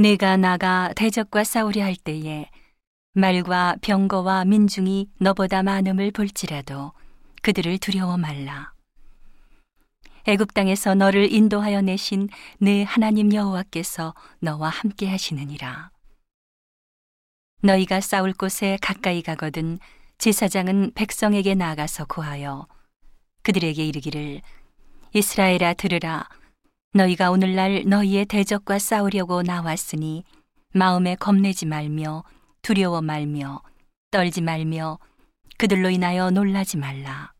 내가 나가 대적과 싸우려 할 때에 말과 병거와 민중이 너보다 많음을 볼지라도 그들을 두려워 말라. 애굽 땅에서 너를 인도하여 내신 내 하나님 여호와께서 너와 함께 하시느니라. 너희가 싸울 곳에 가까이 가거든 제사장은 백성에게 나가서 고하여 그들에게 이르기를 이스라엘아 들으라 너희가 오늘날 너희의 대적과 싸우려고 나왔으니 마음에 겁내지 말며 두려워 말며 떨지 말며 그들로 인하여 놀라지 말라.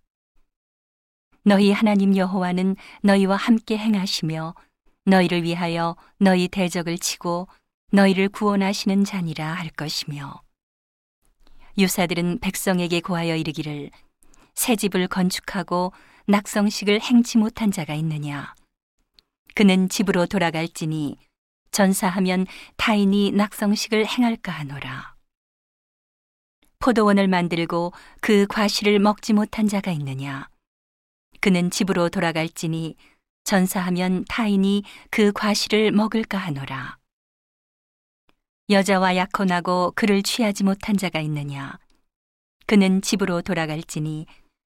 너희 하나님 여호와는 너희와 함께 행하시며 너희를 위하여 너희 대적을 치고 너희를 구원하시는 자니라 할 것이며 유사들은 백성에게 고하여 이르기를 새 집을 건축하고 낙성식을 행치 못한 자가 있느냐 그는 집으로 돌아갈지니 전사하면 타인이 낙성식을 행할까 하노라. 포도원을 만들고 그 과실을 먹지 못한 자가 있느냐? 그는 집으로 돌아갈지니 전사하면 타인이 그 과실을 먹을까 하노라. 여자와 약혼하고 그를 취하지 못한 자가 있느냐? 그는 집으로 돌아갈지니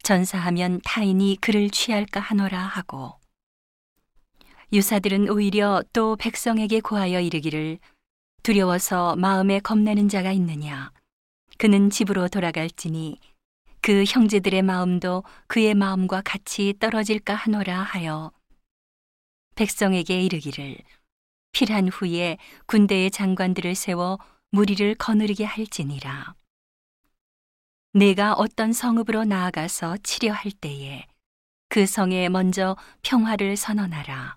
전사하면 타인이 그를 취할까 하노라 하고 유사들은 오히려 또 백성에게 고하여 이르기를 두려워서 마음에 겁내는 자가 있느냐 그는 집으로 돌아갈지니 그 형제들의 마음도 그의 마음과 같이 떨어질까 하노라 하여 백성에게 이르기를 필한 후에 군대의 장관들을 세워 무리를 거느리게 할지니라 내가 어떤 성읍으로 나아가서 치려할 때에 그 성에 먼저 평화를 선언하라.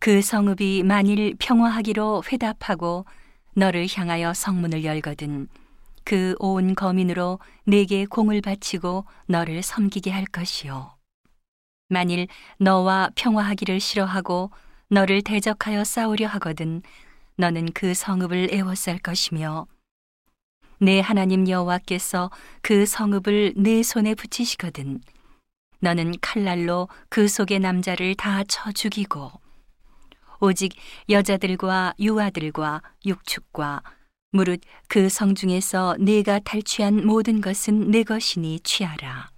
그 성읍이 만일 평화하기로 회답하고 너를 향하여 성문을 열거든 그 온 거민으로 내게 공을 바치고 너를 섬기게 할 것이요. 만일 너와 평화하기를 싫어하고 너를 대적하여 싸우려 하거든 너는 그 성읍을 애워쌀 것이며 내 하나님 여호와께서 그 성읍을 내 손에 붙이시거든 너는 칼날로 그 속의 남자를 다 쳐 죽이고 오직 여자들과 유아들과 육축과 무릇 그 성중에서 내가 탈취한 모든 것은 내 것이니 취하라.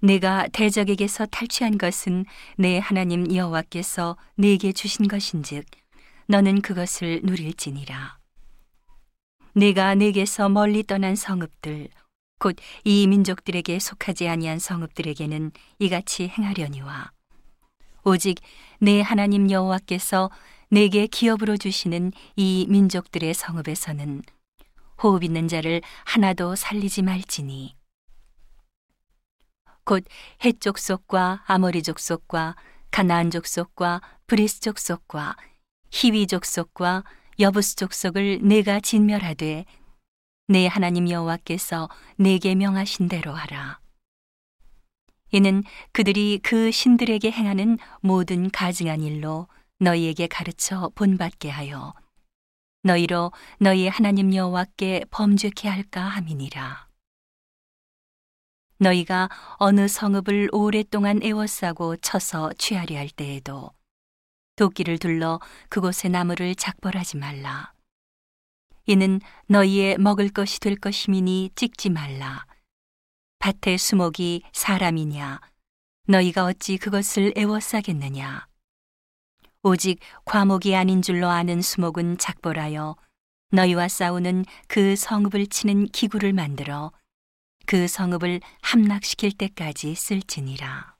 내가 대적에게서 탈취한 것은 내 하나님 여호와께서 내게 주신 것인즉 너는 그것을 누릴지니라. 내가 내게서 멀리 떠난 성읍들 곧 이 민족들에게 속하지 아니한 성읍들에게는 이같이 행하려니와 오직 내 하나님 여호와께서 내게 기업으로 주시는 이 민족들의 성읍에서는 호흡 있는 자를 하나도 살리지 말지니 곧 해족 속과 아모리 족 속과 가나안 족 속과 브리스 족 속과 히위 족 속과 여부스 족 속을 내가 진멸하되 내 하나님 여호와께서 내게 명하신 대로 하라. 이는 그들이 그 신들에게 행하는 모든 가증한 일로 너희에게 가르쳐 본받게 하여 너희로 너희 하나님 여호와께 범죄케 할까 함이니라. 너희가 어느 성읍을 오랫동안 애워싸고 쳐서 취하려 할 때에도 도끼를 둘러 그곳의 나무를 작벌하지 말라. 이는 너희의 먹을 것이 될 것이미니 찍지 말라. 밭의 수목이 사람이냐? 너희가 어찌 그것을 애워싸겠느냐? 오직 과목이 아닌 줄로 아는 수목은 작벌하여 너희와 싸우는 그 성읍을 치는 기구를 만들어 그 성읍을 함락시킬 때까지 쓸지니라.